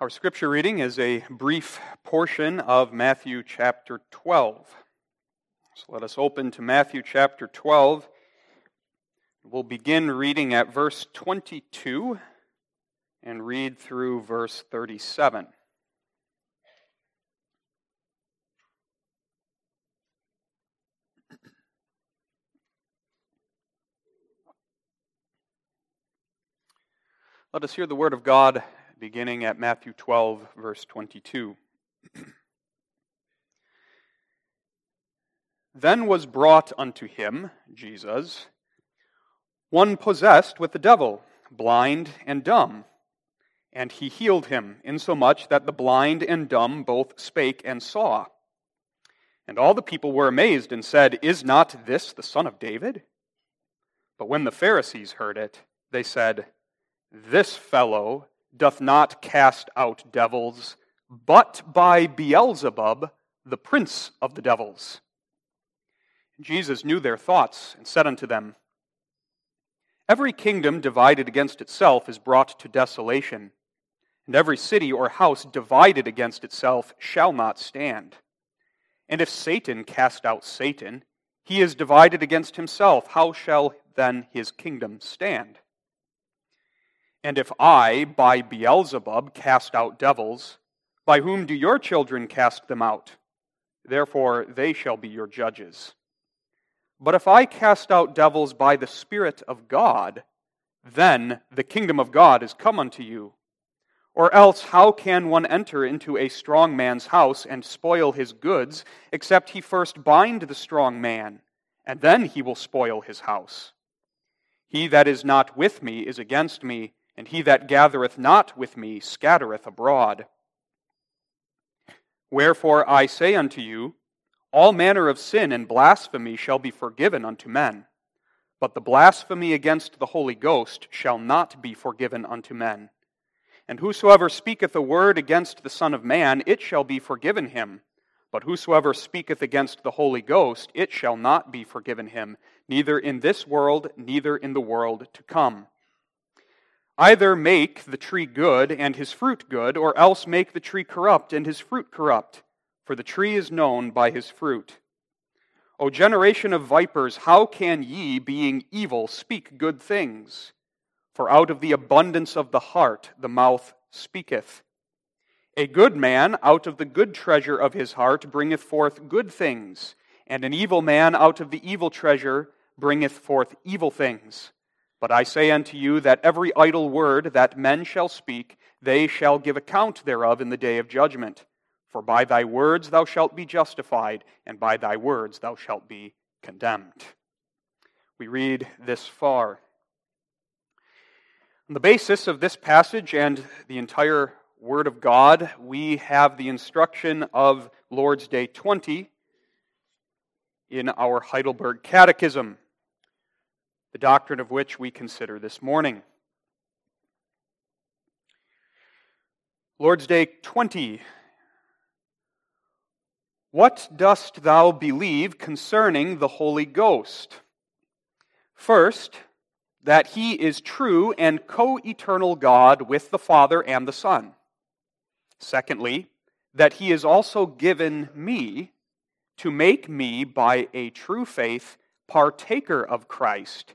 Our scripture reading is a brief portion of Matthew chapter 12. So let us open to Matthew chapter 12. We'll begin reading at verse 22 and read through verse 37. Let us hear the word of God beginning at Matthew 12, verse 22. then was brought unto him, Jesus, one possessed with the devil, blind and dumb. And he healed him, insomuch that the blind and dumb both spake and saw. And all the people were amazed and said, Is not this the son of David? But when the Pharisees heard it, they said, This fellow doth not cast out devils, but by Beelzebub, the prince of the devils. Jesus knew their thoughts and said unto them, Every kingdom divided against itself is brought to desolation, and every city or house divided against itself shall not stand. And if Satan cast out Satan, he is divided against himself. How shall then his kingdom stand? And if I, by Beelzebub, cast out devils, by whom do your children cast them out? Therefore they shall be your judges. But if I cast out devils by the Spirit of God, then the kingdom of God is come unto you. Or else, how can one enter into a strong man's house and spoil his goods, except he first bind the strong man, and then he will spoil his house? He that is not with me is against me and he that gathereth not with me scattereth abroad. Wherefore I say unto you, all manner of sin and blasphemy shall be forgiven unto men, but the blasphemy against the Holy Ghost shall not be forgiven unto men. And whosoever speaketh a word against the Son of Man, it shall be forgiven him. But whosoever speaketh against the Holy Ghost, it shall not be forgiven him, neither in this world, neither in the world to come. Either make the tree good and his fruit good, or else make the tree corrupt and his fruit corrupt, for the tree is known by his fruit. O generation of vipers, how can ye, being evil, speak good things? For out of the abundance of the heart the mouth speaketh. A good man out of the good treasure of his heart bringeth forth good things, and an evil man out of the evil treasure bringeth forth evil things. But I say unto you that every idle word that men shall speak, they shall give account thereof in the day of judgment. For by thy words thou shalt be justified, and by thy words thou shalt be condemned. We read this far. On the basis of this passage and the entire Word of God, we have the instruction of Lord's Day 20 in our Heidelberg Catechism the doctrine of which we consider this morning. Lord's Day 20. What dost thou believe concerning the Holy Ghost? First, that he is true and co eternal God with the Father and the Son. Secondly, that he is also given me to make me, by a true faith, partaker of Christ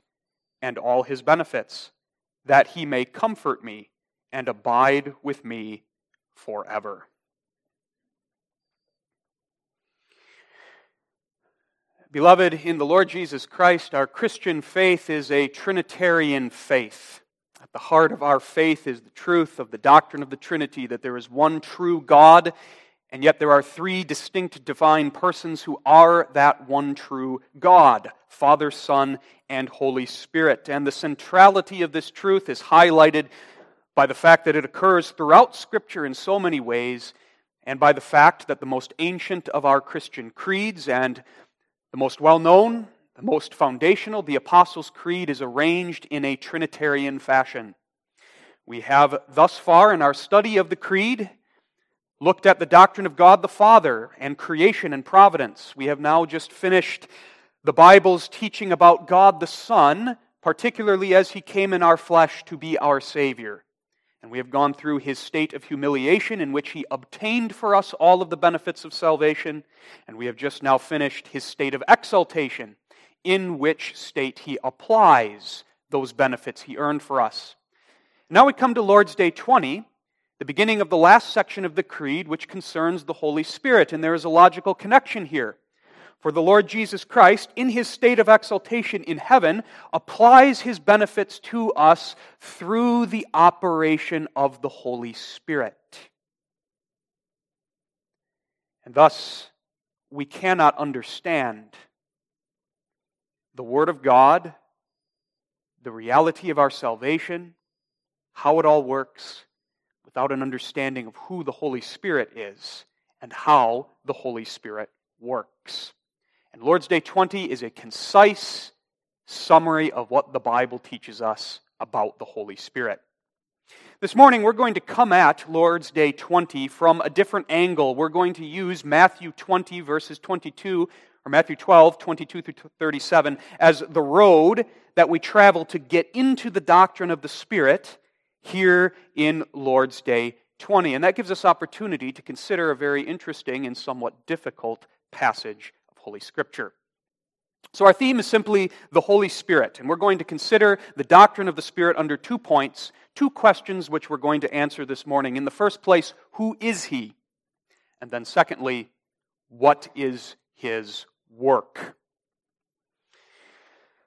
and all his benefits, that he may comfort me and abide with me forever. Beloved, in the Lord Jesus Christ, our Christian faith is a Trinitarian faith. At the heart of our faith is the truth of the doctrine of the Trinity that there is one true God and yet there are three distinct divine persons who are that one true God Father, Son, and Holy Spirit. And the centrality of this truth is highlighted by the fact that it occurs throughout Scripture in so many ways, and by the fact that the most ancient of our Christian creeds and the most well known, the most foundational, the Apostles' Creed, is arranged in a Trinitarian fashion. We have thus far in our study of the Creed looked at the doctrine of God the Father and creation and providence. We have now just finished the Bible's teaching about God the Son, particularly as he came in our flesh to be our Savior. And we have gone through his state of humiliation in which he obtained for us all of the benefits of salvation. And we have just now finished his state of exaltation, in which state he applies those benefits he earned for us. Now we come to Lord's Day 20, the beginning of the last section of the Creed, which concerns the Holy Spirit. And there is a logical connection here. For the Lord Jesus Christ, in his state of exaltation in heaven, applies his benefits to us through the operation of the Holy Spirit. And thus, we cannot understand the Word of God, the reality of our salvation, how it all works, without an understanding of who the Holy Spirit is and how the Holy Spirit works. And Lord's Day 20 is a concise summary of what the Bible teaches us about the Holy Spirit. This morning, we're going to come at Lord's Day 20 from a different angle. We're going to use Matthew 20, verses 22, or Matthew 12, 22 through 37, as the road that we travel to get into the doctrine of the Spirit here in Lord's Day 20. And that gives us opportunity to consider a very interesting and somewhat difficult passage of Holy Scripture. So, our theme is simply the Holy Spirit, and we're going to consider the doctrine of the Spirit under two points, two questions which we're going to answer this morning. In the first place, who is He? And then, secondly, what is His work?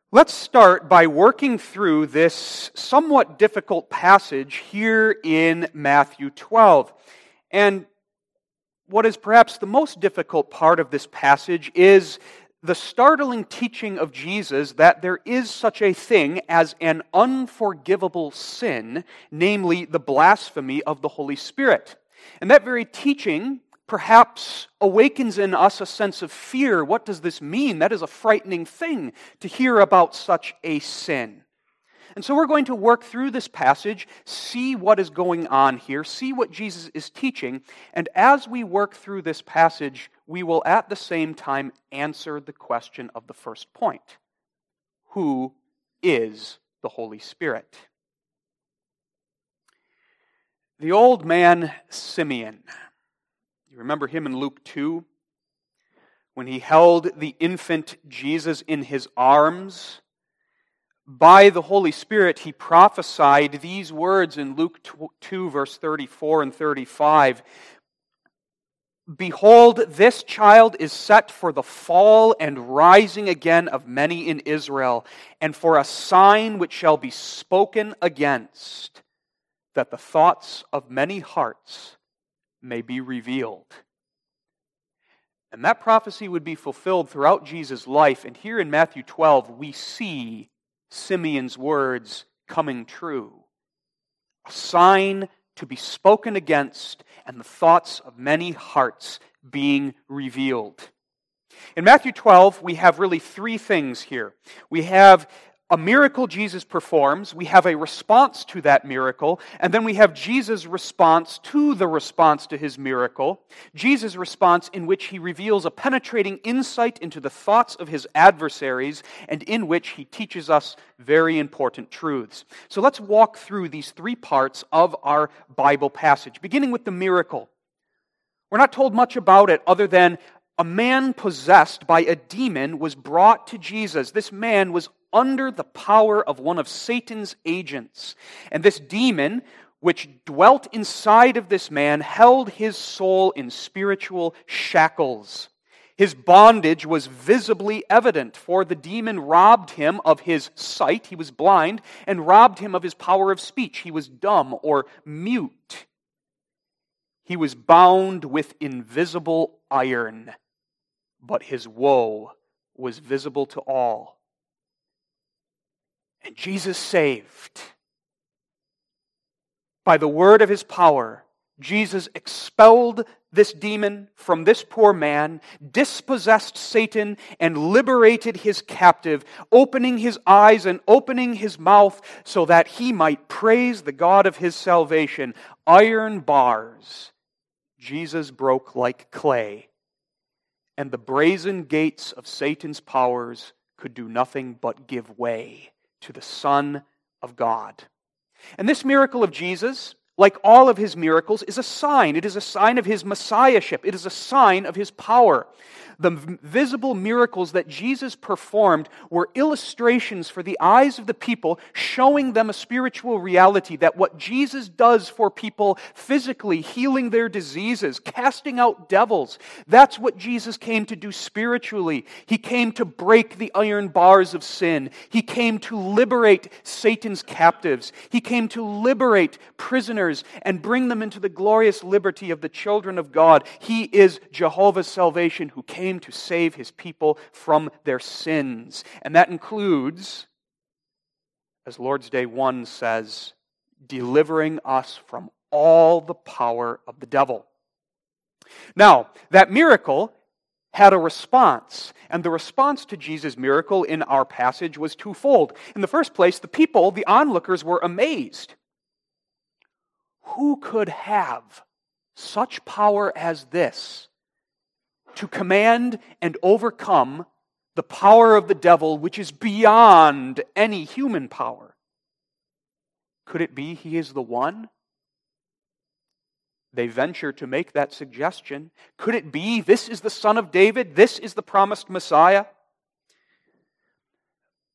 Let's start by working through this somewhat difficult passage here in Matthew 12. And what is perhaps the most difficult part of this passage is the startling teaching of Jesus that there is such a thing as an unforgivable sin, namely the blasphemy of the Holy Spirit. And that very teaching perhaps awakens in us a sense of fear. What does this mean? That is a frightening thing to hear about such a sin. And so we're going to work through this passage, see what is going on here, see what Jesus is teaching, and as we work through this passage, we will at the same time answer the question of the first point Who is the Holy Spirit? The old man Simeon, you remember him in Luke 2? When he held the infant Jesus in his arms by the Holy Spirit, he prophesied these words in Luke 2, verse 34 and 35. Behold, this child is set for the fall and rising again of many in Israel, and for a sign which shall be spoken against, that the thoughts of many hearts may be revealed. And that prophecy would be fulfilled throughout Jesus' life. And here in Matthew 12, we see Simeon's words coming true. A sign to be spoken against, and the thoughts of many hearts being revealed. In Matthew 12, we have really three things here. We have a miracle Jesus performs, we have a response to that miracle, and then we have Jesus' response to the response to his miracle. Jesus' response, in which he reveals a penetrating insight into the thoughts of his adversaries, and in which he teaches us very important truths. So let's walk through these three parts of our Bible passage, beginning with the miracle. We're not told much about it other than a man possessed by a demon was brought to Jesus. This man was under the power of one of Satan's agents. And this demon, which dwelt inside of this man, held his soul in spiritual shackles. His bondage was visibly evident, for the demon robbed him of his sight, he was blind, and robbed him of his power of speech, he was dumb or mute. He was bound with invisible iron, but his woe was visible to all. And Jesus saved. By the word of his power, Jesus expelled this demon from this poor man, dispossessed Satan, and liberated his captive, opening his eyes and opening his mouth so that he might praise the God of his salvation. Iron bars Jesus broke like clay, and the brazen gates of Satan's powers could do nothing but give way to the Son of God. And this miracle of Jesus like all of his miracles, is a sign. It is a sign of his messiahship, it is a sign of his power. The visible miracles that Jesus performed were illustrations for the eyes of the people, showing them a spiritual reality that what Jesus does for people physically, healing their diseases, casting out devils, that's what Jesus came to do spiritually. He came to break the iron bars of sin. He came to liberate Satan's captives. He came to liberate prisoners and bring them into the glorious liberty of the children of God. He is Jehovah's salvation who came came to save his people from their sins. And that includes, as Lord's Day 1 says, delivering us from all the power of the devil. Now, that miracle had a response. And the response to Jesus' miracle in our passage was twofold. In the first place, the people, the onlookers, were amazed. Who could have such power as this? To command and overcome the power of the devil, which is beyond any human power. Could it be he is the one? They venture to make that suggestion. Could it be this is the Son of David? This is the promised Messiah?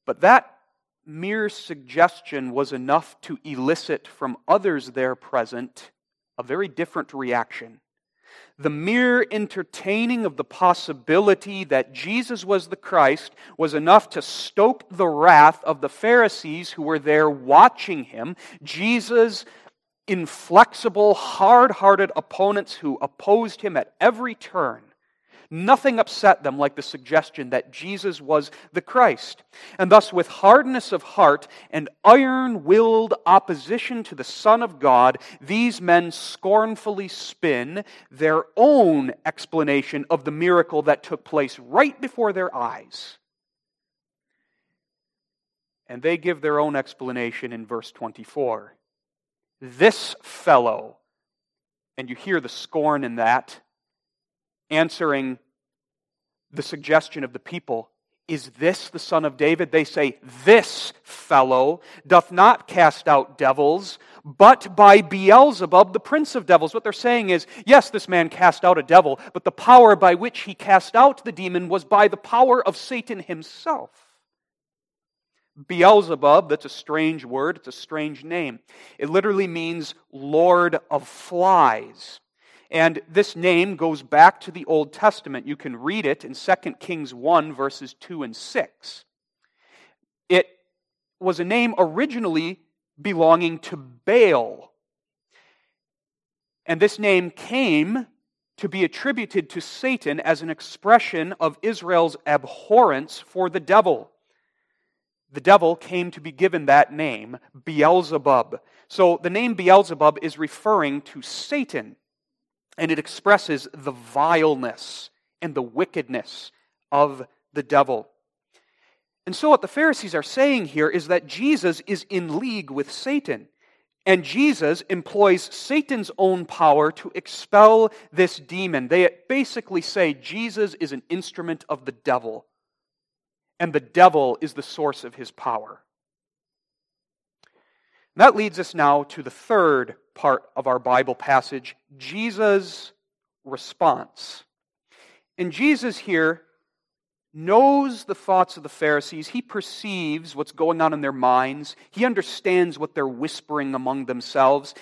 But that mere suggestion was enough to elicit from others there present a very different reaction the mere entertaining of the possibility that Jesus was the Christ was enough to stoke the wrath of the Pharisees who were there watching him. Jesus' inflexible, hard hearted opponents who opposed him at every turn Nothing upset them like the suggestion that Jesus was the Christ. And thus, with hardness of heart and iron willed opposition to the Son of God, these men scornfully spin their own explanation of the miracle that took place right before their eyes. And they give their own explanation in verse 24. This fellow, and you hear the scorn in that, answering the suggestion of the people, Is this the son of David? They say, This fellow doth not cast out devils, but by Beelzebub, the prince of devils. What they're saying is, yes, this man cast out a devil, but the power by which he cast out the demon was by the power of Satan himself. Beelzebub, that's a strange word, it's a strange name. It literally means Lord of Flies. And this name goes back to the Old Testament. You can read it in 2 Kings 1, verses 2 and 6. It was a name originally belonging to Baal. And this name came to be attributed to Satan as an expression of Israel's abhorrence for the devil. The devil came to be given that name, Beelzebub. So the name Beelzebub is referring to Satan and it expresses the vileness and the wickedness of the devil. And so, what the Pharisees are saying here is that Jesus is in league with Satan. And Jesus employs Satan's own power to expel this demon. They basically say Jesus is an instrument of the devil, and the devil is the source of his power. that leads us now to the third part of our Bible passage Jesus' response. And Jesus here knows the thoughts of the Pharisees. He perceives what's going on in their minds. He understands what they're whispering among themselves.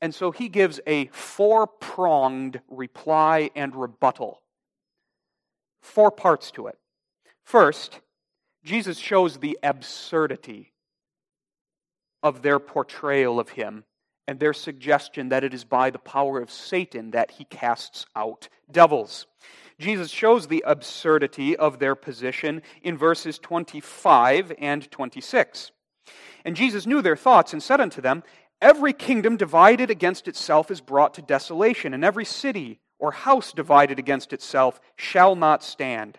And so he gives a four pronged reply and rebuttal. Four parts to it. First, Jesus shows the absurdity of their portrayal of him and their suggestion that it is by the power of Satan that he casts out devils. Jesus shows the absurdity of their position in verses 25 and 26. And Jesus knew their thoughts and said unto them, Every kingdom divided against itself is brought to desolation, and every city or house divided against itself shall not stand.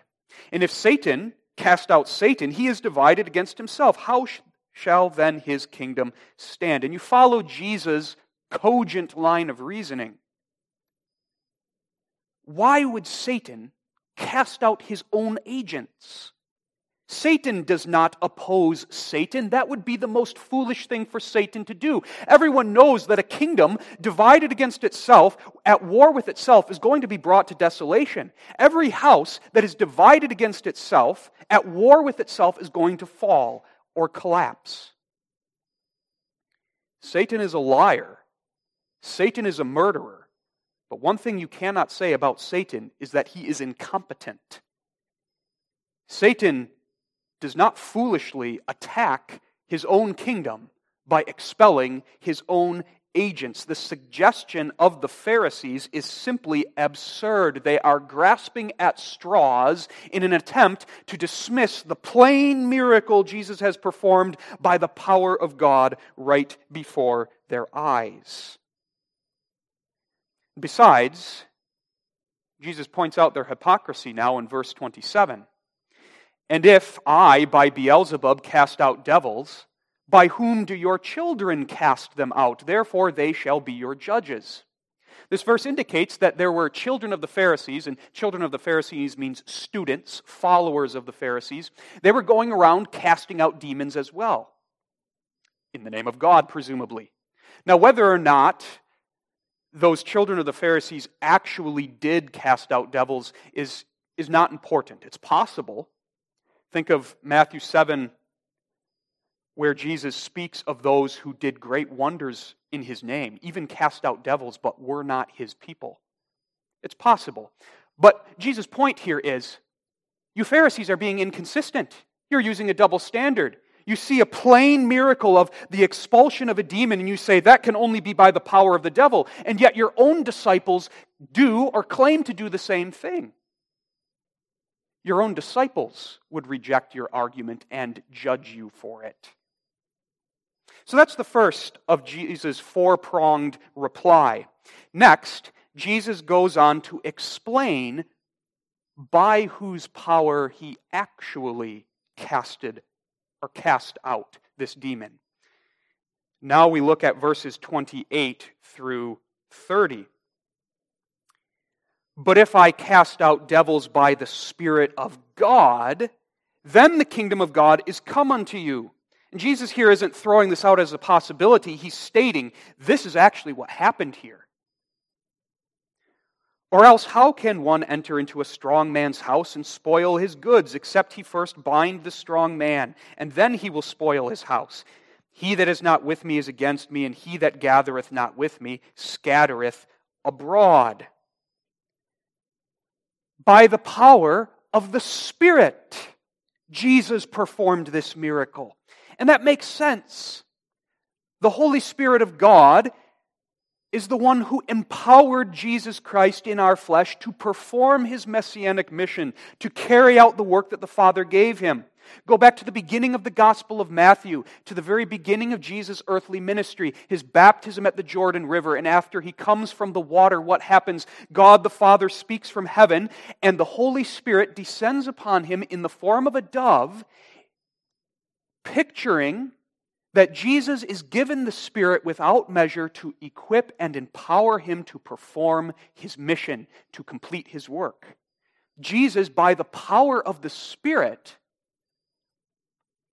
And if Satan cast out Satan, he is divided against himself. How shall then his kingdom stand? And you follow Jesus' cogent line of reasoning. Why would Satan cast out his own agents? Satan does not oppose Satan. That would be the most foolish thing for Satan to do. Everyone knows that a kingdom divided against itself, at war with itself, is going to be brought to desolation. Every house that is divided against itself, at war with itself, is going to fall or collapse. Satan is a liar. Satan is a murderer. But one thing you cannot say about Satan is that he is incompetent. Satan does not foolishly attack his own kingdom by expelling his own agents. The suggestion of the Pharisees is simply absurd. They are grasping at straws in an attempt to dismiss the plain miracle Jesus has performed by the power of God right before their eyes. Besides, Jesus points out their hypocrisy now in verse 27. And if I, by Beelzebub, cast out devils, by whom do your children cast them out? Therefore, they shall be your judges. This verse indicates that there were children of the Pharisees, and children of the Pharisees means students, followers of the Pharisees. They were going around casting out demons as well, in the name of God, presumably. Now, whether or not those children of the Pharisees actually did cast out devils is, is not important. It's possible, Think of Matthew 7, where Jesus speaks of those who did great wonders in his name, even cast out devils, but were not his people. It's possible. But Jesus' point here is you Pharisees are being inconsistent. You're using a double standard. You see a plain miracle of the expulsion of a demon, and you say that can only be by the power of the devil. And yet your own disciples do or claim to do the same thing. Your own disciples would reject your argument and judge you for it. So that's the first of Jesus' four pronged reply. Next, Jesus goes on to explain by whose power he actually casted or cast out this demon. Now we look at verses 28 through 30. But if I cast out devils by the Spirit of God, then the kingdom of God is come unto you. And Jesus here isn't throwing this out as a possibility, he's stating this is actually what happened here. Or else, how can one enter into a strong man's house and spoil his goods, except he first bind the strong man, and then he will spoil his house? He that is not with me is against me, and he that gathereth not with me scattereth abroad by the power of the Spirit. Jesus performed this miracle. And that makes sense. The Holy Spirit of God is the one who empowered Jesus Christ in our flesh to perform his messianic mission, to carry out the work that the Father gave him. Go back to the beginning of the Gospel of Matthew, to the very beginning of Jesus' earthly ministry, his baptism at the Jordan River. And after he comes from the water, what happens? God the Father speaks from heaven, and the Holy Spirit descends upon him in the form of a dove, picturing that Jesus is given the Spirit without measure to equip and empower him to perform his mission, to complete his work. Jesus, by the power of the Spirit,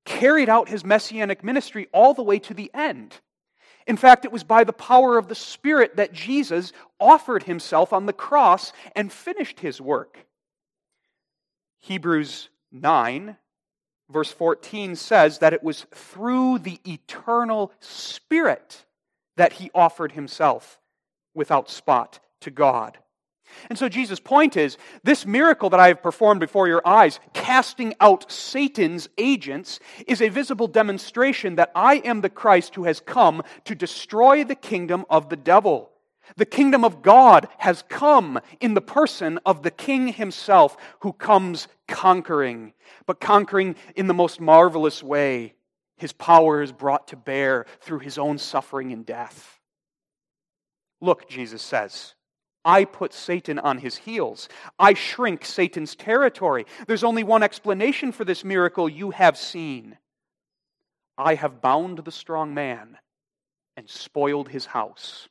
carried out his messianic ministry all the way to the end. In fact, it was by the power of the Spirit that Jesus offered himself on the cross and finished his work. Hebrews 9, verse 14 says that it was through the eternal Spirit that he offered himself without spot to God. And so Jesus' point is this miracle that I have performed before your eyes, casting out Satan's agents, is a visible demonstration that I am the Christ who has come to destroy the kingdom of the devil. The kingdom of God has come in the person of the King himself who comes conquering, but conquering in the most marvelous way. His power is brought to bear through his own suffering and death. Look, Jesus says, I put Satan on his heels. I shrink Satan's territory. There's only one explanation for this miracle you have seen. I have bound the strong man and spoiled his house.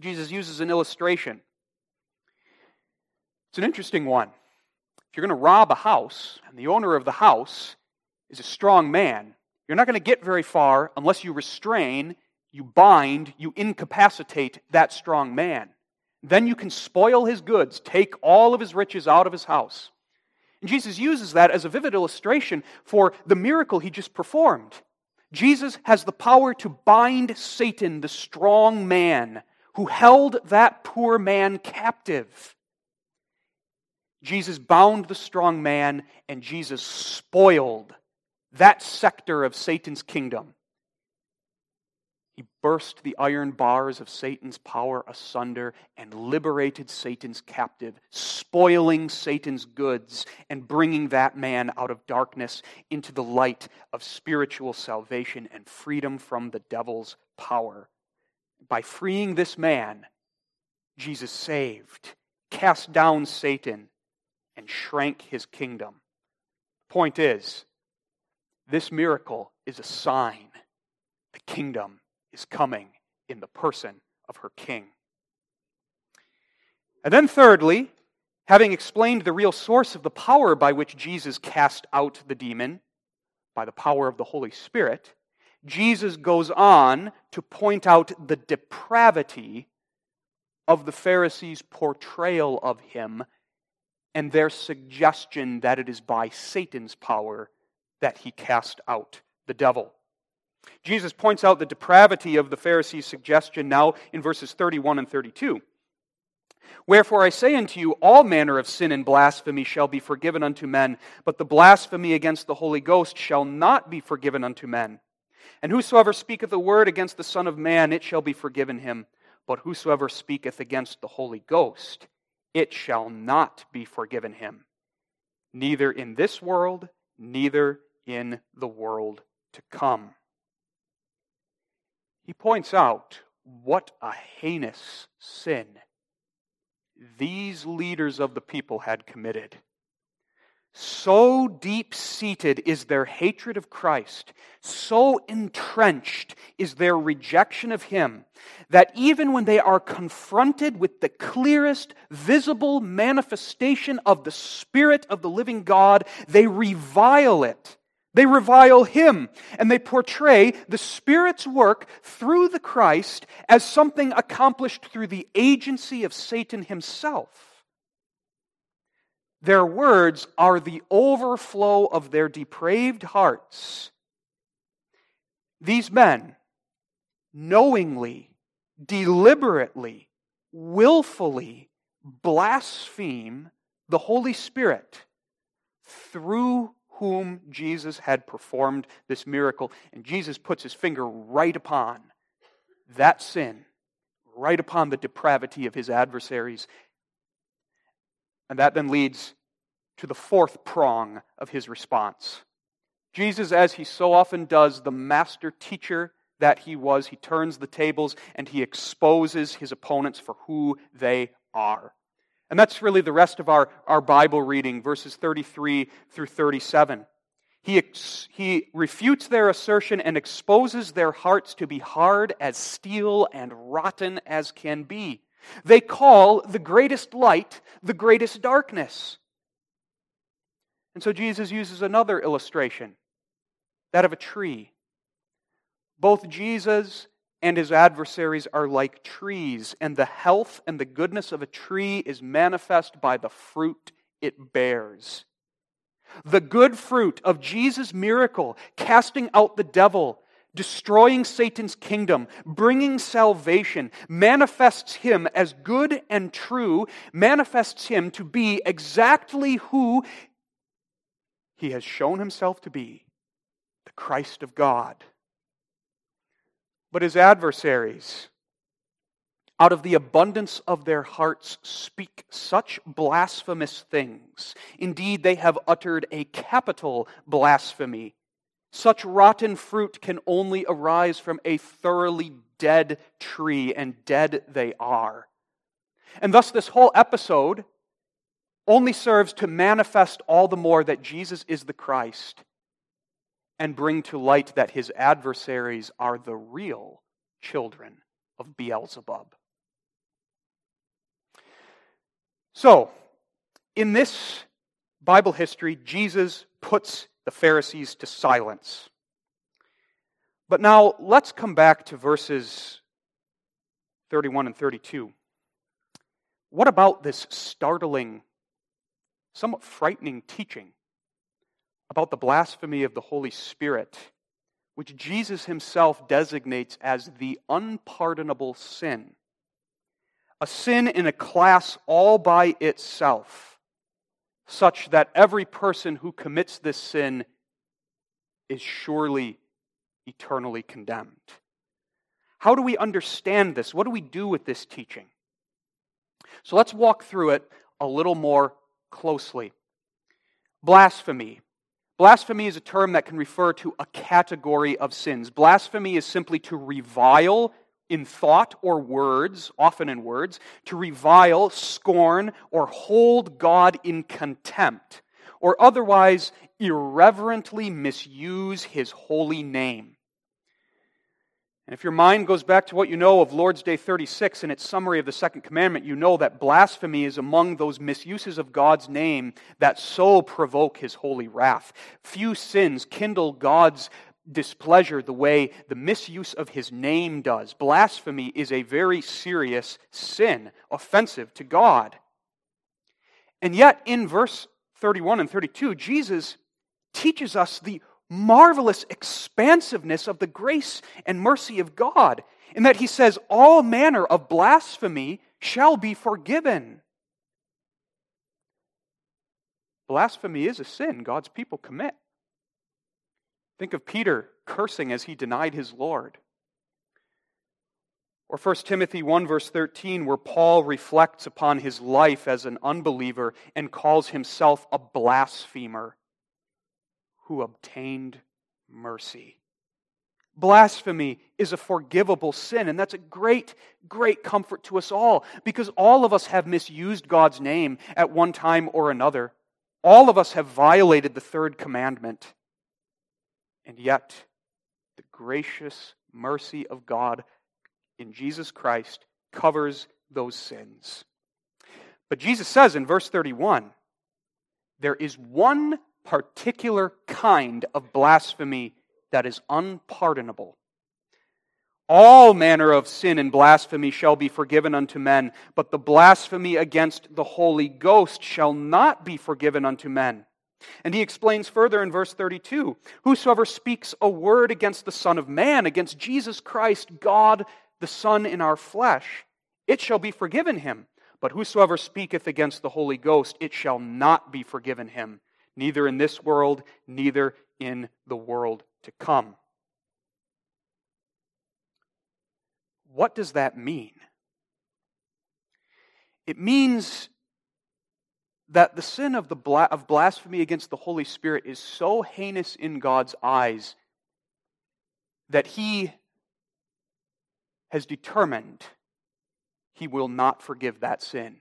Jesus uses an illustration. It's an interesting one. If you're going to rob a house, and the owner of the house is a strong man, you're not going to get very far unless you restrain, you bind, you incapacitate that strong man. Then you can spoil his goods, take all of his riches out of his house. And Jesus uses that as a vivid illustration for the miracle he just performed. Jesus has the power to bind Satan, the strong man, who held that poor man captive. Jesus bound the strong man, and Jesus spoiled that sector of Satan's kingdom. He burst the iron bars of Satan's power asunder and liberated Satan's captive, spoiling Satan's goods and bringing that man out of darkness into the light of spiritual salvation and freedom from the devil's power. By freeing this man, Jesus saved, cast down Satan, and shrank his kingdom. The point is, this miracle is a sign the kingdom is coming in the person of her king. And then, thirdly, having explained the real source of the power by which Jesus cast out the demon, by the power of the Holy Spirit, Jesus goes on to point out the depravity of the Pharisees' portrayal of him and their suggestion that it is by Satan's power that he cast out the devil. Jesus points out the depravity of the Pharisees' suggestion now in verses 31 and 32. Wherefore I say unto you, all manner of sin and blasphemy shall be forgiven unto men, but the blasphemy against the Holy Ghost shall not be forgiven unto men. And whosoever speaketh a word against the Son of Man, it shall be forgiven him. But whosoever speaketh against the Holy Ghost, it shall not be forgiven him, neither in this world, neither in the world to come. He points out what a heinous sin these leaders of the people had committed. So deep seated is their hatred of Christ, so entrenched is their rejection of Him, that even when they are confronted with the clearest visible manifestation of the Spirit of the living God, they revile it. They revile Him, and they portray the Spirit's work through the Christ as something accomplished through the agency of Satan himself. Their words are the overflow of their depraved hearts. These men knowingly, deliberately, willfully blaspheme the Holy Spirit through whom Jesus had performed this miracle. And Jesus puts his finger right upon that sin, right upon the depravity of his adversaries, and that then leads to the fourth prong of his response. Jesus, as he so often does, the master teacher that he was, he turns the tables and he exposes his opponents for who they are. And that's really the rest of our, our Bible reading, verses 33 through 37. He, ex, he refutes their assertion and exposes their hearts to be hard as steel and rotten as can be. They call the greatest light the greatest darkness. And so Jesus uses another illustration that of a tree. Both Jesus and his adversaries are like trees, and the health and the goodness of a tree is manifest by the fruit it bears. The good fruit of Jesus' miracle, casting out the devil, destroying Satan's kingdom, bringing salvation, manifests him as good and true, manifests him to be exactly who he has shown himself to be the Christ of God. But his adversaries, out of the abundance of their hearts, speak such blasphemous things. Indeed, they have uttered a capital blasphemy such rotten fruit can only arise from a thoroughly dead tree, and dead they are. And thus, this whole episode only serves to manifest all the more that Jesus is the Christ and bring to light that his adversaries are the real children of Beelzebub. So, in this Bible history, Jesus puts the Pharisees to silence. But now let's come back to verses 31 and 32. What about this startling, somewhat frightening teaching about the blasphemy of the Holy Spirit, which Jesus himself designates as the unpardonable sin? A sin in a class all by itself, such that every person who commits this sin is surely eternally condemned. How do we understand this? What do we do with this teaching? So let's walk through it a little more closely. Blasphemy. Blasphemy is a term that can refer to a category of sins. Blasphemy is simply to revile in thought or words, often in words, to revile, scorn, or hold God in contempt, or otherwise irreverently misuse his holy name. And if your mind goes back to what you know of Lord's Day 36 and its summary of the second commandment, you know that blasphemy is among those misuses of God's name that so provoke his holy wrath. Few sins kindle God's displeasure the way the misuse of his name does. Blasphemy is a very serious sin, offensive to God. And yet, in verse 31 and 32, Jesus teaches us the marvelous expansiveness of the grace and mercy of God, in that he says, All manner of blasphemy shall be forgiven. Blasphemy is a sin God's people commit. Think of Peter cursing as he denied his Lord. Or 1 Timothy 1, verse 13, where Paul reflects upon his life as an unbeliever and calls himself a blasphemer who obtained mercy. Blasphemy is a forgivable sin, and that's a great, great comfort to us all because all of us have misused God's name at one time or another. All of us have violated the third commandment. And yet, the gracious mercy of God in Jesus Christ covers those sins. But Jesus says in verse 31 there is one particular kind of blasphemy that is unpardonable. All manner of sin and blasphemy shall be forgiven unto men, but the blasphemy against the Holy Ghost shall not be forgiven unto men. And he explains further in verse 32 Whosoever speaks a word against the Son of Man, against Jesus Christ, God the Son in our flesh, it shall be forgiven him. But whosoever speaketh against the Holy Ghost, it shall not be forgiven him neither in this world, neither in the world to come. What does that mean? It means that the sin of, the bla- of blasphemy against the Holy Spirit is so heinous in God's eyes that He has determined He will not forgive that sin.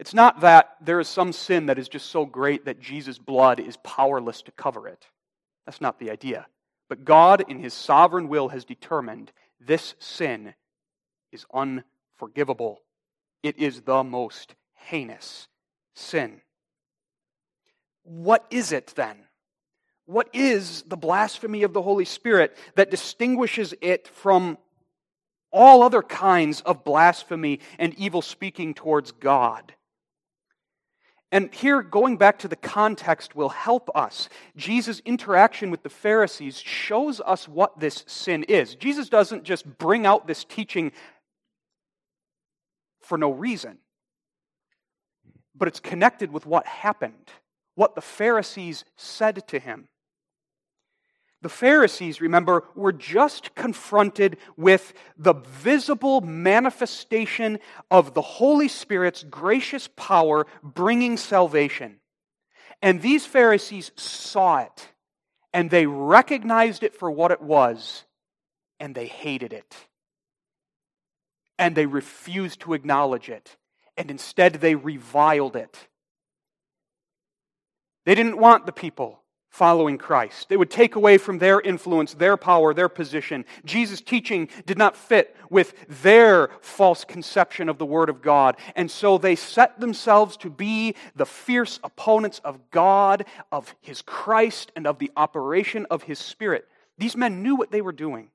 It's not that there is some sin that is just so great that Jesus' blood is powerless to cover it. That's not the idea. But God, in His sovereign will, has determined this sin is unforgivable. It is the most heinous sin. What is it then? What is the blasphemy of the Holy Spirit that distinguishes it from all other kinds of blasphemy and evil speaking towards God? And here, going back to the context will help us. Jesus' interaction with the Pharisees shows us what this sin is. Jesus doesn't just bring out this teaching for no reason, but it's connected with what happened, what the Pharisees said to him. The Pharisees, remember, were just confronted with the visible manifestation of the Holy Spirit's gracious power bringing salvation. And these Pharisees saw it, and they recognized it for what it was, and they hated it. And they refused to acknowledge it, and instead they reviled it. They didn't want the people following Christ. They would take away from their influence, their power, their position. Jesus' teaching did not fit with their false conception of the Word of God. And so they set themselves to be the fierce opponents of God, of His Christ, and of the operation of His Spirit. These men knew what they were doing.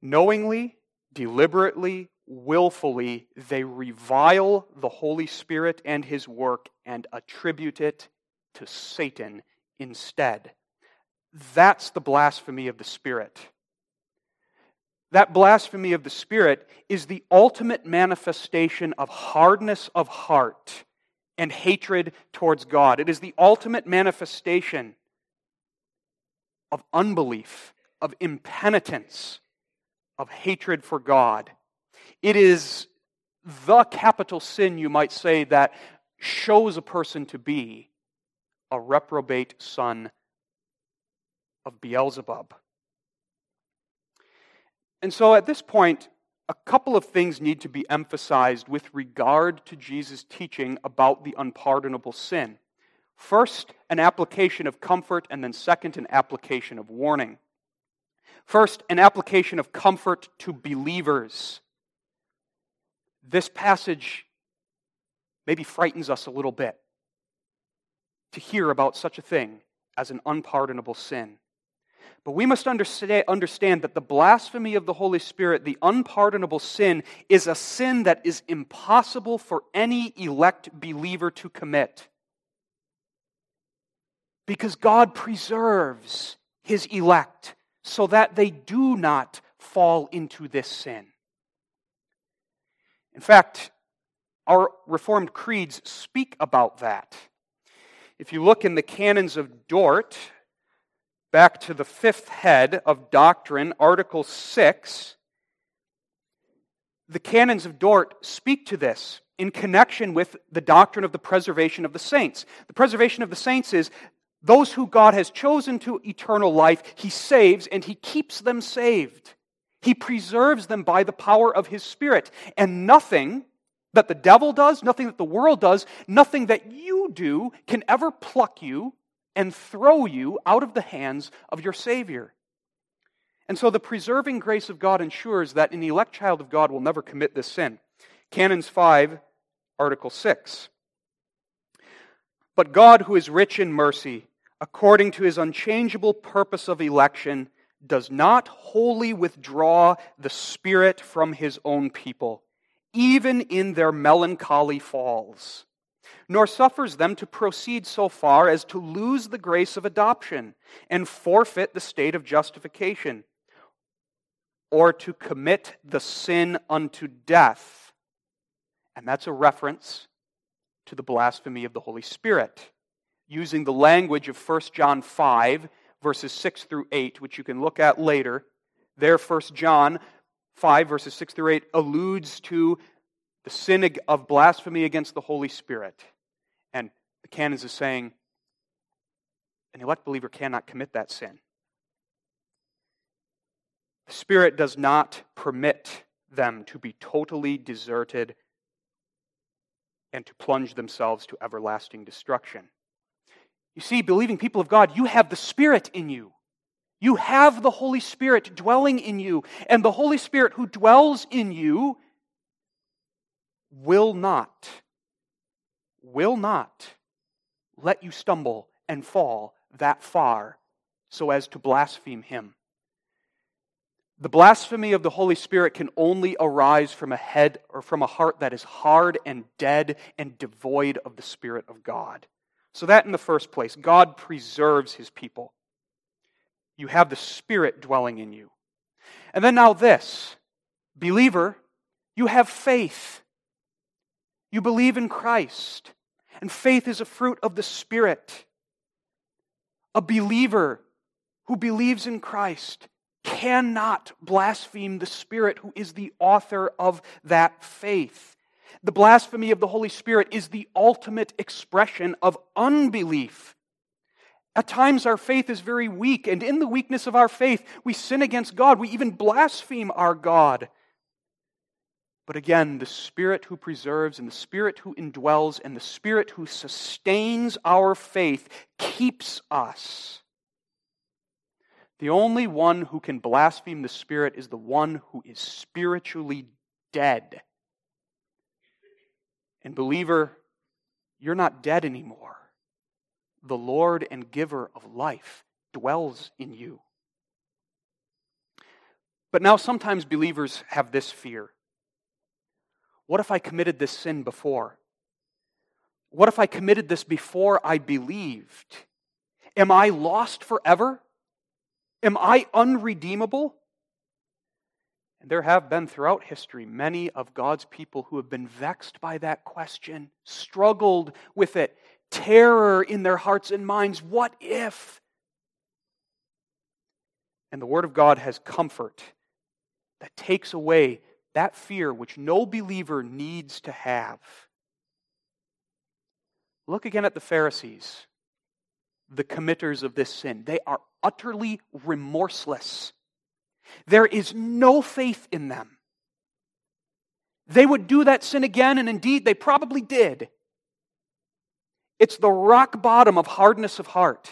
Knowingly, deliberately, willfully they revile the Holy Spirit and His work and attribute it to Satan instead. That's the blasphemy of the Spirit. That blasphemy of the Spirit is the ultimate manifestation of hardness of heart and hatred towards God. It is the ultimate manifestation of unbelief, of impenitence, of hatred for God. It is the capital sin, you might say, that shows a person to be a reprobate son of Beelzebub. And so at this point, a couple of things need to be emphasized with regard to Jesus' teaching about the unpardonable sin. First, an application of comfort, and then second, an application of warning. First, an application of comfort to believers. This passage maybe frightens us a little bit to hear about such a thing as an unpardonable sin. But we must understand that the blasphemy of the Holy Spirit, the unpardonable sin, is a sin that is impossible for any elect believer to commit. Because God preserves his elect so that they do not fall into this sin. In fact, our Reformed creeds speak about that. If you look in the canons of Dort, back to the fifth head of doctrine, Article 6, the canons of Dort speak to this in connection with the doctrine of the preservation of the saints. The preservation of the saints is those who God has chosen to eternal life, He saves and He keeps them saved. He preserves them by the power of His Spirit. And nothing that the devil does, nothing that the world does, nothing that you do can ever pluck you and throw you out of the hands of your Savior. And so the preserving grace of God ensures that an elect child of God will never commit this sin. Canons 5, Article 6. But God, who is rich in mercy, according to his unchangeable purpose of election, does not wholly withdraw the Spirit from his own people even in their melancholy falls, nor suffers them to proceed so far as to lose the grace of adoption and forfeit the state of justification, or to commit the sin unto death. And that's a reference to the blasphemy of the Holy Spirit, using the language of 1 John 5, verses 6 through 8, which you can look at later. There, 1 John 5, verses 6 through 8, alludes to the sin of blasphemy against the Holy Spirit. And the canons is saying an elect believer cannot commit that sin. The Spirit does not permit them to be totally deserted and to plunge themselves to everlasting destruction. You see, believing people of God, you have the Spirit in you. You have the Holy Spirit dwelling in you. And the Holy Spirit who dwells in you will not, will not let you stumble and fall that far so as to blaspheme Him. The blasphemy of the Holy Spirit can only arise from a head or from a heart that is hard and dead and devoid of the Spirit of God. So, that in the first place, God preserves his people. You have the Spirit dwelling in you. And then now, this believer, you have faith. You believe in Christ, and faith is a fruit of the Spirit. A believer who believes in Christ cannot blaspheme the Spirit who is the author of that faith. The blasphemy of the Holy Spirit is the ultimate expression of unbelief. At times, our faith is very weak, and in the weakness of our faith, we sin against God. We even blaspheme our God. But again, the Spirit who preserves and the Spirit who indwells and the Spirit who sustains our faith keeps us. The only one who can blaspheme the Spirit is the one who is spiritually dead. And, believer, you're not dead anymore. The Lord and giver of life dwells in you. But now, sometimes believers have this fear what if I committed this sin before? What if I committed this before I believed? Am I lost forever? Am I unredeemable? And there have been throughout history many of God's people who have been vexed by that question, struggled with it, terror in their hearts and minds. What if? And the Word of God has comfort that takes away that fear which no believer needs to have. Look again at the Pharisees, the committers of this sin. They are utterly remorseless. There is no faith in them. They would do that sin again, and indeed they probably did. It's the rock bottom of hardness of heart.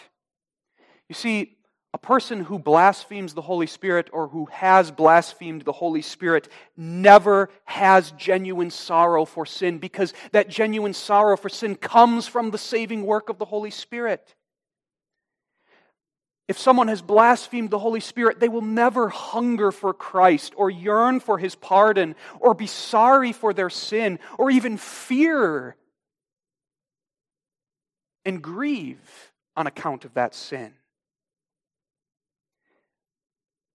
You see, a person who blasphemes the Holy Spirit or who has blasphemed the Holy Spirit never has genuine sorrow for sin because that genuine sorrow for sin comes from the saving work of the Holy Spirit. If someone has blasphemed the Holy Spirit, they will never hunger for Christ or yearn for his pardon or be sorry for their sin or even fear and grieve on account of that sin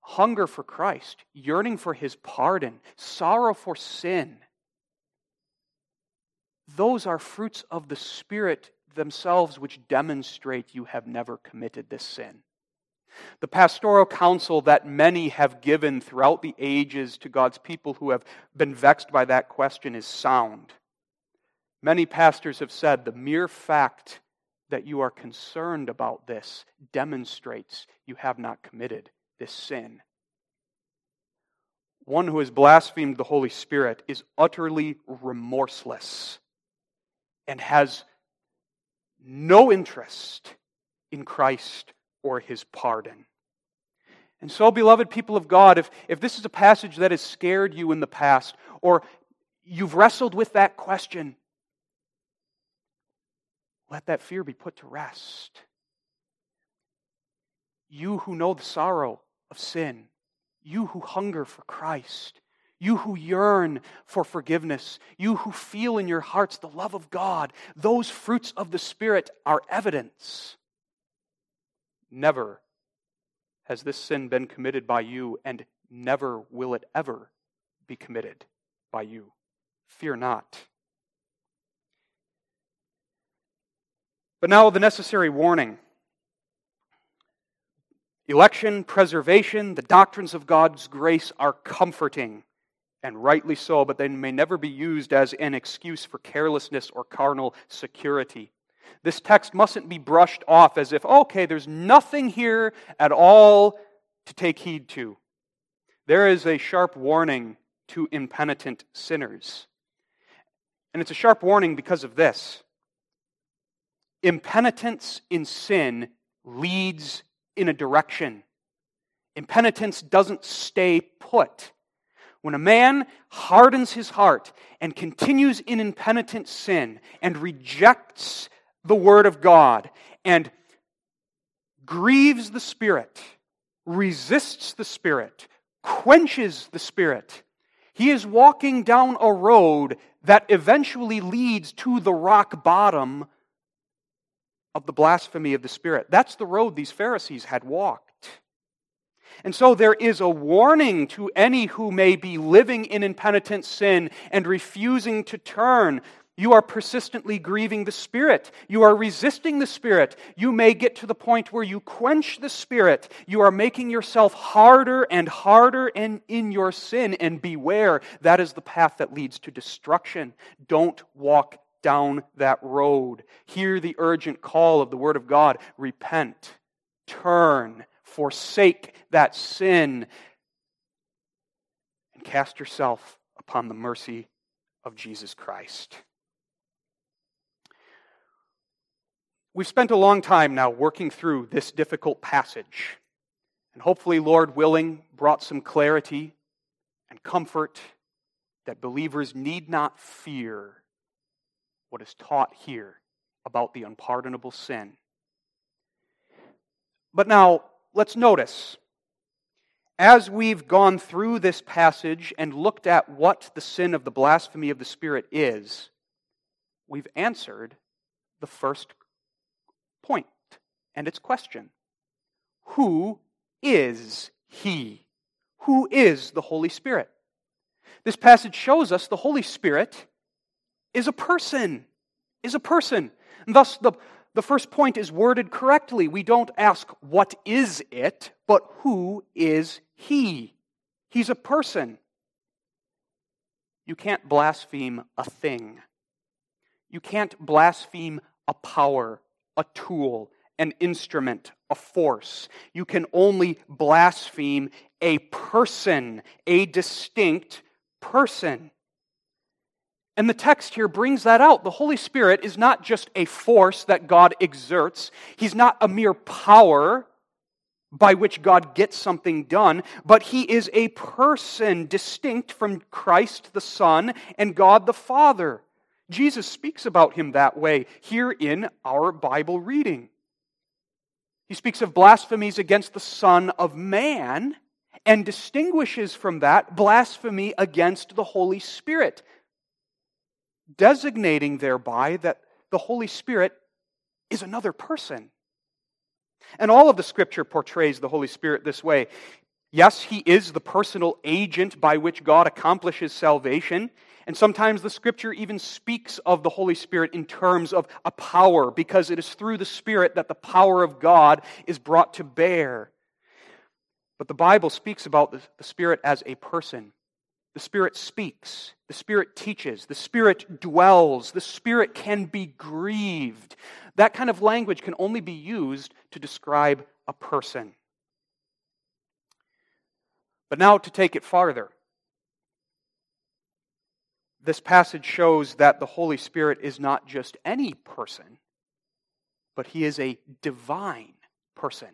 hunger for Christ, yearning for his pardon, sorrow for sin. Those are fruits of the Spirit themselves which demonstrate you have never committed this sin. The pastoral counsel that many have given throughout the ages to God's people who have been vexed by that question is sound. Many pastors have said the mere fact that you are concerned about this demonstrates you have not committed this sin. One who has blasphemed the Holy Spirit is utterly remorseless and has no interest in Christ or his pardon. And so, beloved people of God, if, if this is a passage that has scared you in the past, or you've wrestled with that question, let that fear be put to rest. You who know the sorrow of sin, you who hunger for Christ, you who yearn for forgiveness, you who feel in your hearts the love of God, those fruits of the Spirit are evidence. Never has this sin been committed by you, and never will it ever be committed by you. Fear not. But now the necessary warning. Election, preservation, the doctrines of God's grace are comforting, and rightly so, but they may never be used as an excuse for carelessness or carnal security. This text mustn't be brushed off as if, okay, there's nothing here at all to take heed to. There is a sharp warning to impenitent sinners. And it's a sharp warning because of this impenitence in sin leads in a direction. Impenitence doesn't stay put. When a man hardens his heart and continues in impenitent sin and rejects the Word of God and grieves the Spirit, resists the Spirit, quenches the Spirit, he is walking down a road that eventually leads to the rock bottom of the blasphemy of the Spirit. That's the road these Pharisees had walked. And so there is a warning to any who may be living in impenitent sin and refusing to turn. You are persistently grieving the Spirit. You are resisting the Spirit. You may get to the point where you quench the Spirit. You are making yourself harder and harder in, in your sin. And beware, that is the path that leads to destruction. Don't walk down that road. Hear the urgent call of the Word of God repent, turn, forsake that sin, and cast yourself upon the mercy of Jesus Christ. We've spent a long time now working through this difficult passage, and hopefully, Lord willing, brought some clarity and comfort that believers need not fear what is taught here about the unpardonable sin. But now, let's notice as we've gone through this passage and looked at what the sin of the blasphemy of the Spirit is, we've answered the first point and its question Who is He? Who is the Holy Spirit? This passage shows us the Holy Spirit is a person, is a person. And thus, the, the first point is worded correctly. We don't ask, what is it, but who is he? He's a person. You can't blaspheme a thing. You can't blaspheme a power, a tool, an instrument, a force. You can only blaspheme a person, a distinct person. And the text here brings that out. The Holy Spirit is not just a force that God exerts, He's not a mere power by which God gets something done, but He is a person distinct from Christ the Son and God the Father. Jesus speaks about Him that way here in our Bible reading. He speaks of blasphemies against the Son of Man and distinguishes from that blasphemy against the Holy Spirit designating thereby that the Holy Spirit is another person. And all of the scripture portrays the Holy Spirit this way. Yes, he is the personal agent by which God accomplishes salvation. And sometimes the scripture even speaks of the Holy Spirit in terms of a power, because it is through the Spirit that the power of God is brought to bear. But the Bible speaks about the Spirit as a person. The Spirit speaks. The Spirit teaches. The Spirit dwells. The Spirit can be grieved. That kind of language can only be used to describe a person. But now to take it farther. This passage shows that the Holy Spirit is not just any person, but he is a divine person.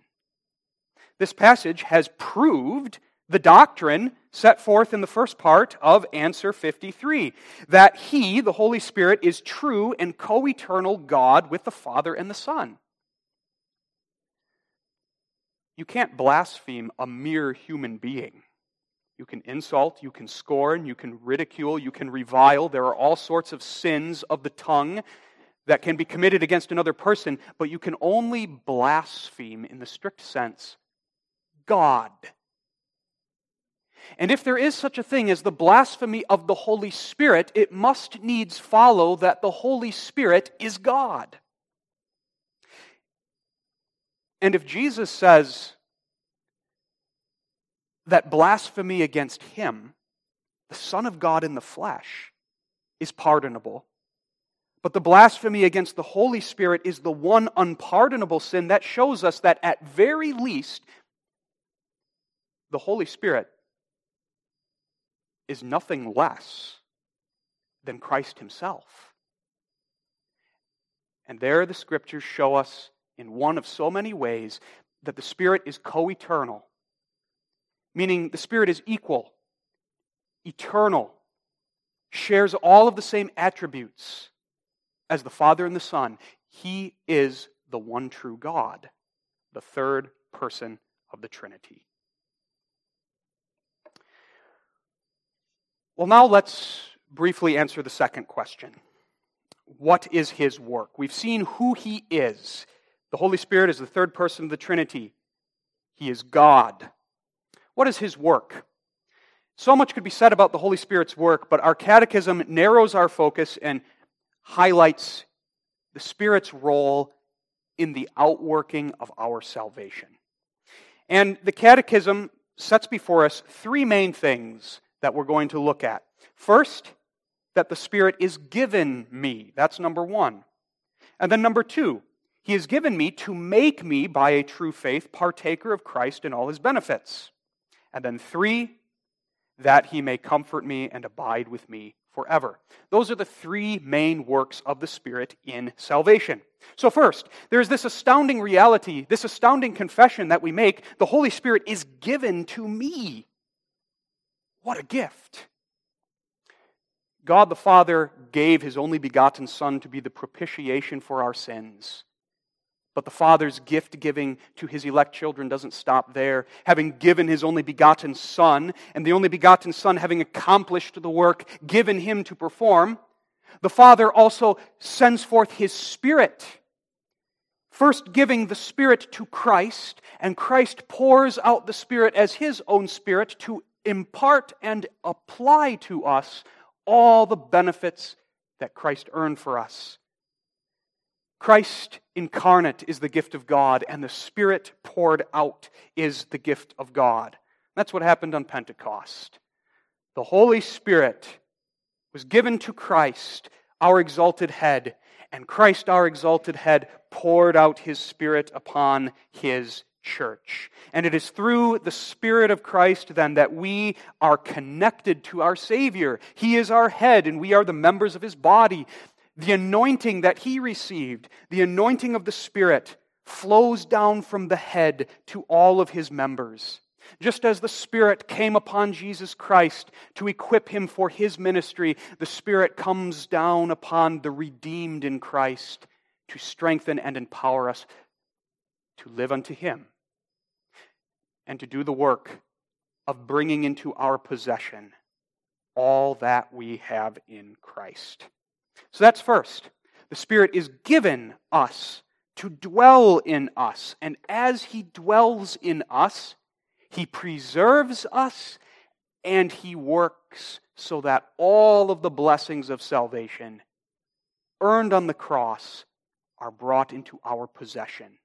This passage has proved the doctrine set forth in the first part of answer 53 that He, the Holy Spirit, is true and co eternal God with the Father and the Son. You can't blaspheme a mere human being. You can insult, you can scorn, you can ridicule, you can revile. There are all sorts of sins of the tongue that can be committed against another person, but you can only blaspheme in the strict sense God and if there is such a thing as the blasphemy of the Holy Spirit, it must needs follow that the Holy Spirit is God. And if Jesus says that blasphemy against him, the Son of God in the flesh, is pardonable, but the blasphemy against the Holy Spirit is the one unpardonable sin that shows us that at very least the Holy Spirit is nothing less than Christ Himself. And there the scriptures show us in one of so many ways that the Spirit is co eternal, meaning the Spirit is equal, eternal, shares all of the same attributes as the Father and the Son. He is the one true God, the third person of the Trinity. Well, now let's briefly answer the second question What is his work? We've seen who he is. The Holy Spirit is the third person of the Trinity, he is God. What is his work? So much could be said about the Holy Spirit's work, but our catechism narrows our focus and highlights the Spirit's role in the outworking of our salvation. And the catechism sets before us three main things that we're going to look at. First, that the Spirit is given me. That's number one. And then number two, He is given me to make me, by a true faith, partaker of Christ and all His benefits. And then three, that he may comfort me and abide with me forever. Those are the three main works of the Spirit in salvation. So, first, there's this astounding reality, this astounding confession that we make the Holy Spirit is given to me. What a gift! God the Father gave his only begotten Son to be the propitiation for our sins. But the Father's gift giving to his elect children doesn't stop there. Having given his only begotten Son, and the only begotten Son having accomplished the work given him to perform, the Father also sends forth his Spirit. First, giving the Spirit to Christ, and Christ pours out the Spirit as his own Spirit to impart and apply to us all the benefits that Christ earned for us. Christ incarnate is the gift of God, and the Spirit poured out is the gift of God. That's what happened on Pentecost. The Holy Spirit was given to Christ, our exalted head, and Christ, our exalted head, poured out his Spirit upon his church. And it is through the Spirit of Christ, then, that we are connected to our Savior. He is our head, and we are the members of his body. The anointing that he received, the anointing of the Spirit, flows down from the head to all of his members. Just as the Spirit came upon Jesus Christ to equip him for his ministry, the Spirit comes down upon the redeemed in Christ to strengthen and empower us to live unto him and to do the work of bringing into our possession all that we have in Christ. So that's first. The Spirit is given us to dwell in us. And as He dwells in us, He preserves us and He works so that all of the blessings of salvation earned on the cross are brought into our possession.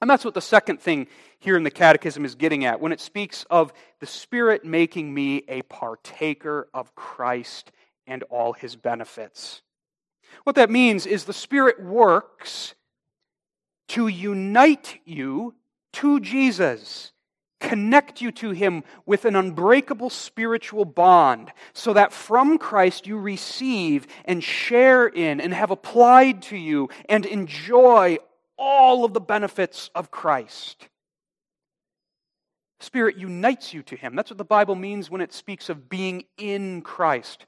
And that's what the second thing here in the Catechism is getting at when it speaks of the Spirit making me a partaker of Christ and all his benefits. What that means is the Spirit works to unite you to Jesus, connect you to Him with an unbreakable spiritual bond, so that from Christ you receive and share in and have applied to you and enjoy all of the benefits of Christ. Spirit unites you to Him. That's what the Bible means when it speaks of being in Christ.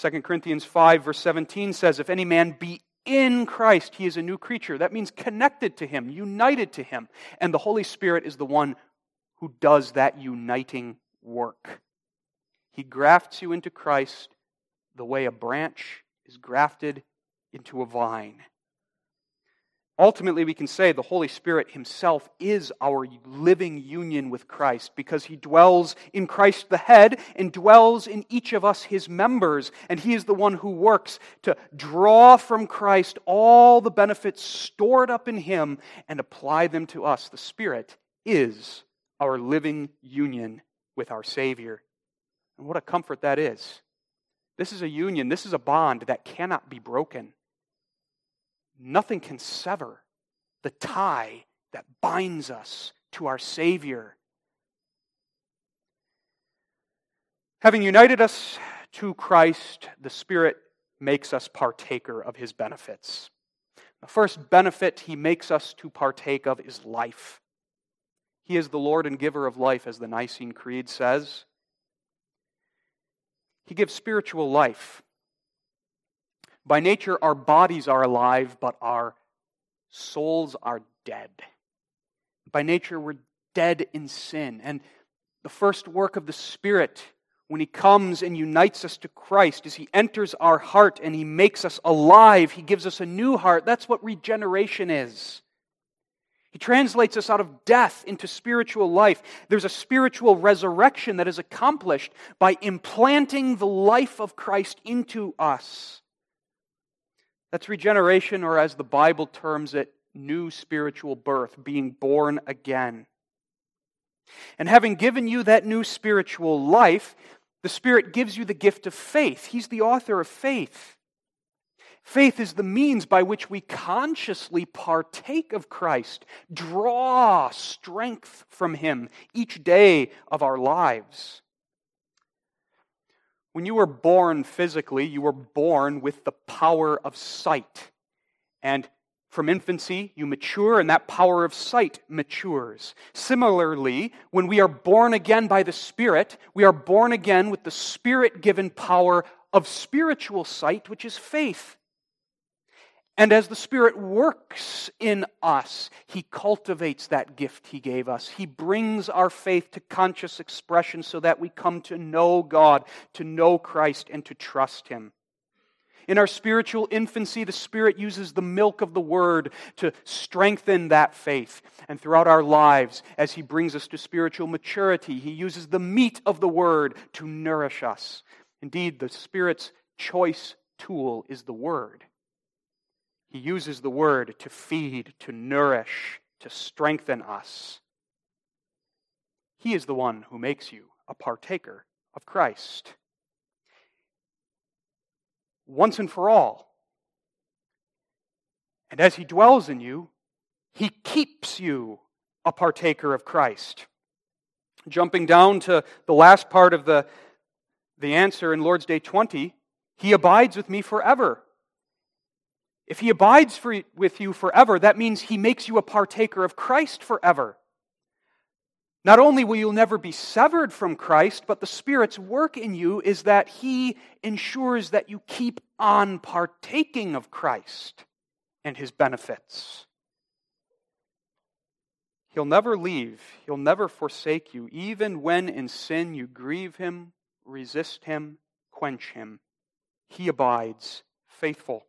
2 Corinthians 5, verse 17 says, If any man be in Christ, he is a new creature. That means connected to Him, united to Him. And the Holy Spirit is the one who does that uniting work. He grafts you into Christ the way a branch is grafted into a vine. Ultimately, we can say the Holy Spirit Himself is our living union with Christ because He dwells in Christ the head and dwells in each of us, His members. And He is the one who works to draw from Christ all the benefits stored up in Him and apply them to us. The Spirit is our living union with our Savior. And what a comfort that is. This is a union, this is a bond that cannot be broken. Nothing can sever the tie that binds us to our Savior. Having united us to Christ, the Spirit makes us partaker of his benefits. The first benefit he makes us to partake of is life. He is the Lord and giver of life, as the Nicene Creed says. He gives spiritual life. By nature, our bodies are alive, but our souls are dead. By nature, we're dead in sin. And the first work of the Spirit, when He comes and unites us to Christ, is He enters our heart and He makes us alive. He gives us a new heart. That's what regeneration is. He translates us out of death into spiritual life. There's a spiritual resurrection that is accomplished by implanting the life of Christ into us. That's regeneration, or as the Bible terms it, new spiritual birth, being born again. And having given you that new spiritual life, the Spirit gives you the gift of faith. He's the author of faith. Faith is the means by which we consciously partake of Christ, draw strength from Him each day of our lives. When you were born physically, you were born with the power of sight. And from infancy, you mature, and that power of sight matures. Similarly, when we are born again by the Spirit, we are born again with the Spirit given power of spiritual sight, which is faith. And as the Spirit works in us, He cultivates that gift He gave us. He brings our faith to conscious expression so that we come to know God, to know Christ, and to trust Him. In our spiritual infancy, the Spirit uses the milk of the Word to strengthen that faith. And throughout our lives, as He brings us to spiritual maturity, He uses the meat of the Word to nourish us. Indeed, the Spirit's choice tool is the Word. He uses the Word to feed, to nourish, to strengthen us. He is the one who makes you a partaker of Christ once and for all. And as He dwells in you, He keeps you a partaker of Christ. Jumping down to the last part of the, the answer in Lord's Day 20, He abides with me forever. If He abides for, with you forever, that means He makes you a partaker of Christ forever. Not only will you never be severed from Christ, but the Spirit's work in you is that He ensures that you keep on partaking of Christ and His benefits. He'll never leave, He'll never forsake you, even when in sin you grieve Him, resist Him, quench Him. He abides faithful.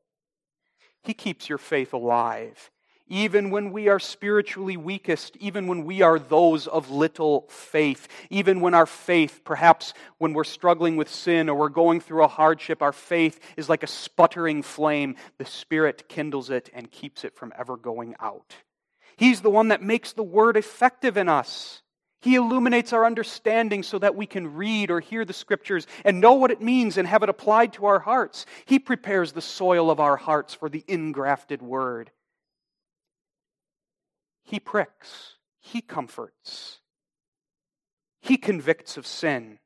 He keeps your faith alive even when we are spiritually weakest, even when we are those of little faith, even when our faith, perhaps when we're struggling with sin or we're going through a hardship, our faith is like a sputtering flame. The Spirit kindles it and keeps it from ever going out. He's the one that makes the Word effective in us. He illuminates our understanding so that we can read or hear the Scriptures and know what it means and have it applied to our hearts. He prepares the soil of our hearts for the ingrafted Word. He pricks, He comforts, He convicts of sin.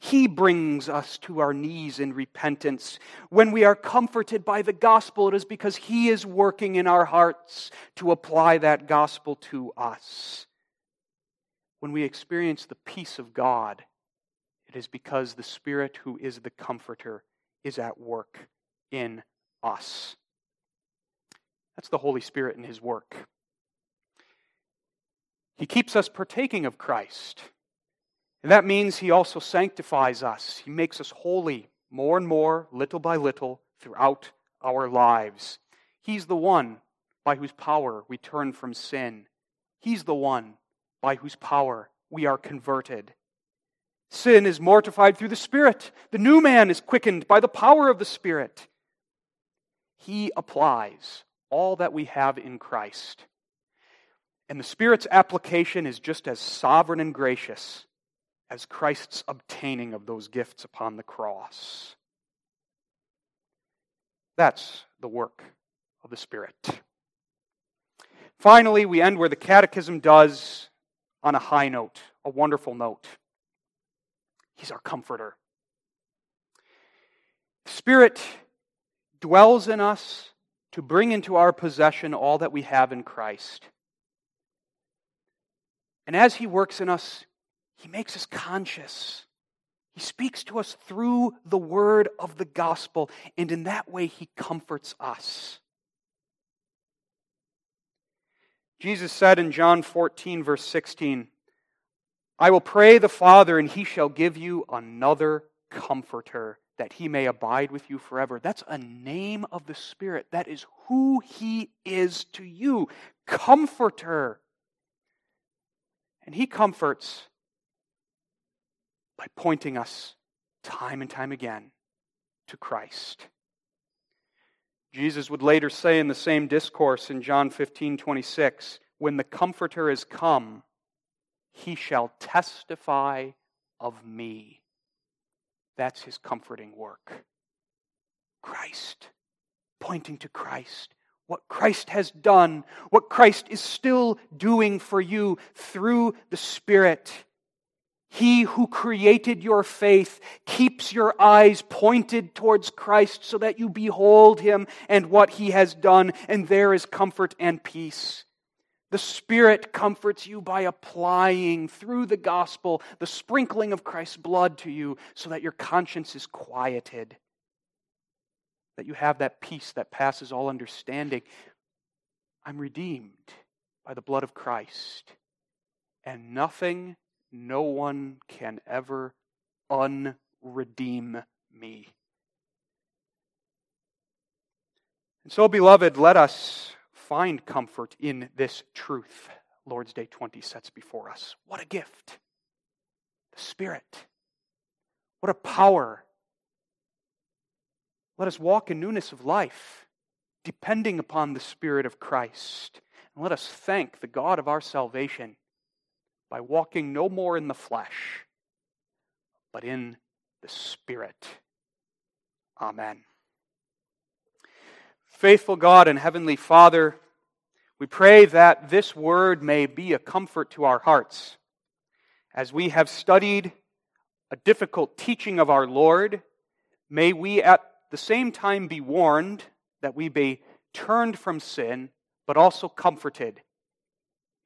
He brings us to our knees in repentance. When we are comforted by the gospel, it is because He is working in our hearts to apply that gospel to us. When we experience the peace of God, it is because the Spirit, who is the Comforter, is at work in us. That's the Holy Spirit and His work. He keeps us partaking of Christ. And that means He also sanctifies us. He makes us holy more and more, little by little, throughout our lives. He's the one by whose power we turn from sin. He's the one by whose power we are converted. Sin is mortified through the Spirit. The new man is quickened by the power of the Spirit. He applies all that we have in Christ and the Spirit's application is just as sovereign and gracious as Christ's obtaining of those gifts upon the cross. That's the work of the Spirit. Finally, we end where the Catechism does on a high note, a wonderful note. He's our comforter. Spirit dwells in us to bring into our possession all that we have in Christ. And as He works in us, He makes us conscious. He speaks to us through the word of the gospel, and in that way, He comforts us. Jesus said in John 14, verse 16, I will pray the Father, and He shall give you another comforter that he may abide with you forever. That's a name of the Spirit. That is who he is to you. Comforter. And He comforts by pointing us time and time again to Christ. Jesus would later say in the same discourse in John 15 26, When the Comforter is come, he shall testify of me. That's his comforting work. Christ, pointing to Christ, what Christ has done, what Christ is still doing for you through the Spirit. He who created your faith keeps your eyes pointed towards Christ so that you behold him and what he has done, and there is comfort and peace. The Spirit comforts you by applying through the gospel the sprinkling of Christ's blood to you so that your conscience is quieted, that you have that peace that passes all understanding. I'm redeemed by the blood of Christ, and nothing no one can ever unredeem me. And so, beloved, let us find comfort in this truth Lord's Day 20 sets before us. What a gift! The Spirit. What a power. Let us walk in newness of life, depending upon the Spirit of Christ. And let us thank the God of our salvation by walking no more in the flesh, but in the Spirit. Amen. Faithful God and Heavenly Father, we pray that this word may be a comfort to our hearts. As we have studied a difficult teaching of our Lord, may we at the same time be warned that we be turned from sin, but also comforted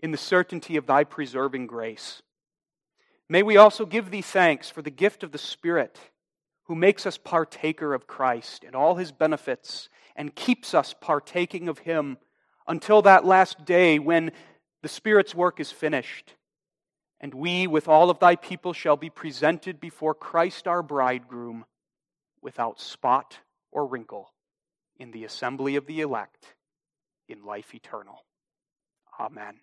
in the certainty of thy preserving grace. May we also give thee thanks for the gift of the Spirit, who makes us partaker of Christ and all his benefits, and keeps us partaking of him until that last day when the Spirit's work is finished. And we, with all of thy people, shall be presented before Christ our bridegroom without spot or wrinkle in the assembly of the elect in life eternal. Amen.